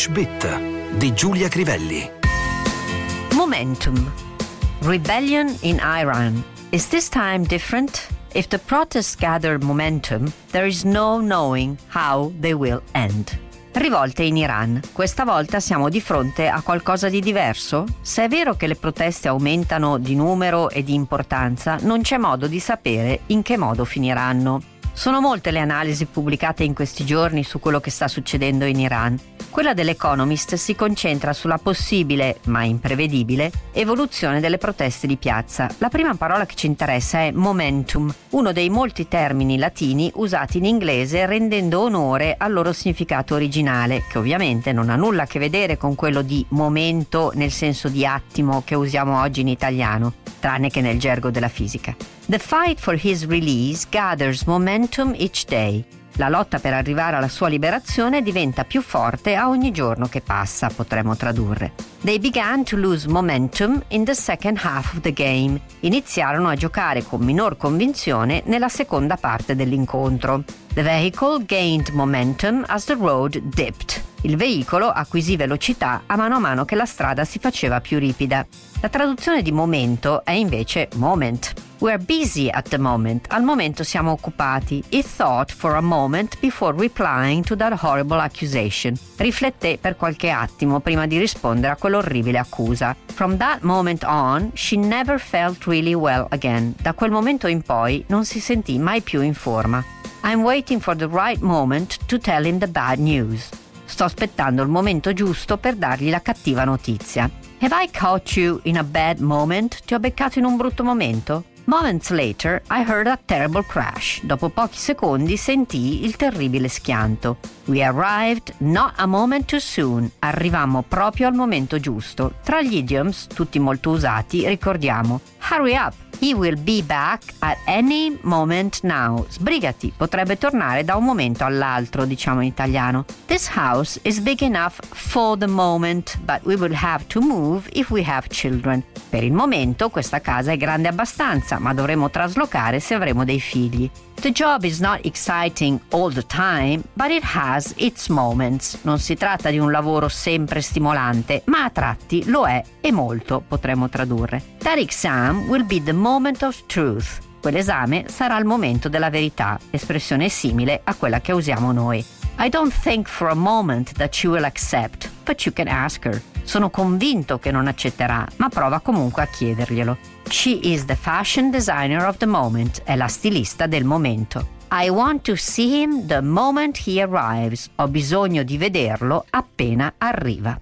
English Bit di Giulia Crivelli. Momentum. Rebellion in Iran. Is this time different? If the protests gather momentum, there is no knowing how they will end. Rivolte in Iran. Questa volta siamo di fronte a qualcosa di diverso? Se è vero che le proteste aumentano di numero e di importanza, non c'è modo di sapere in che modo finiranno. Sono molte le analisi pubblicate in questi giorni su quello che sta succedendo in Iran. Quella dell'Economist si concentra sulla possibile, ma imprevedibile, evoluzione delle proteste di piazza. La prima parola che ci interessa è momentum, uno dei molti termini latini usati in inglese rendendo onore al loro significato originale, che ovviamente non ha nulla a che vedere con quello di momento nel senso di attimo che usiamo oggi in italiano, tranne che nel gergo della fisica. The fight for his release gathers momentum each day. La lotta per arrivare alla sua liberazione diventa più forte a ogni giorno che passa, potremmo tradurre. They began to lose momentum in the second half of the game. Iniziarono a giocare con minor convinzione nella seconda parte dell'incontro. The vehicle gained momentum as the road dipped. Il veicolo acquisì velocità a mano a mano che la strada si faceva più ripida. La traduzione di momento è invece moment. We're busy at the moment. Al momento siamo occupati. He thought for a moment before replying to that horrible accusation. Rifletté per qualche attimo prima di rispondere a quell'orribile accusa. From that moment on, she never felt really well again. Da quel momento in poi non si sentì mai più in forma. I'm waiting for the right moment to tell him the bad news. Sto aspettando il momento giusto per dargli la cattiva notizia. Have I caught you in a bad moment? Ti ho beccato in un brutto momento? Moments later, I heard a terrible crash. Dopo pochi secondi sentii il terribile schianto. We arrived not a moment too soon. Arrivammo proprio al momento giusto. Tra gli idioms, tutti molto usati, ricordiamo Hurry up! He will be back at any moment now. Sbrigati, potrebbe tornare da un momento all'altro, diciamo in italiano. This house is big enough for the moment, but we will have to move if we have children. Per il momento questa casa è grande abbastanza, ma dovremo traslocare se avremo dei figli. The job is not exciting all the time, but it has its moments. Non si tratta di un lavoro sempre stimolante, ma a tratti lo è e molto, potremmo tradurre. That exam will be the moment of truth. Quell'esame sarà il momento della verità, espressione simile a quella che usiamo noi. I don't think for a moment that she will accept, but you can ask her. Sono convinto che non accetterà, ma prova comunque a chiederglielo. She is the fashion designer of the moment, è la stilista del momento. I want to see him the moment he arrives. Ho bisogno di vederlo appena arriva.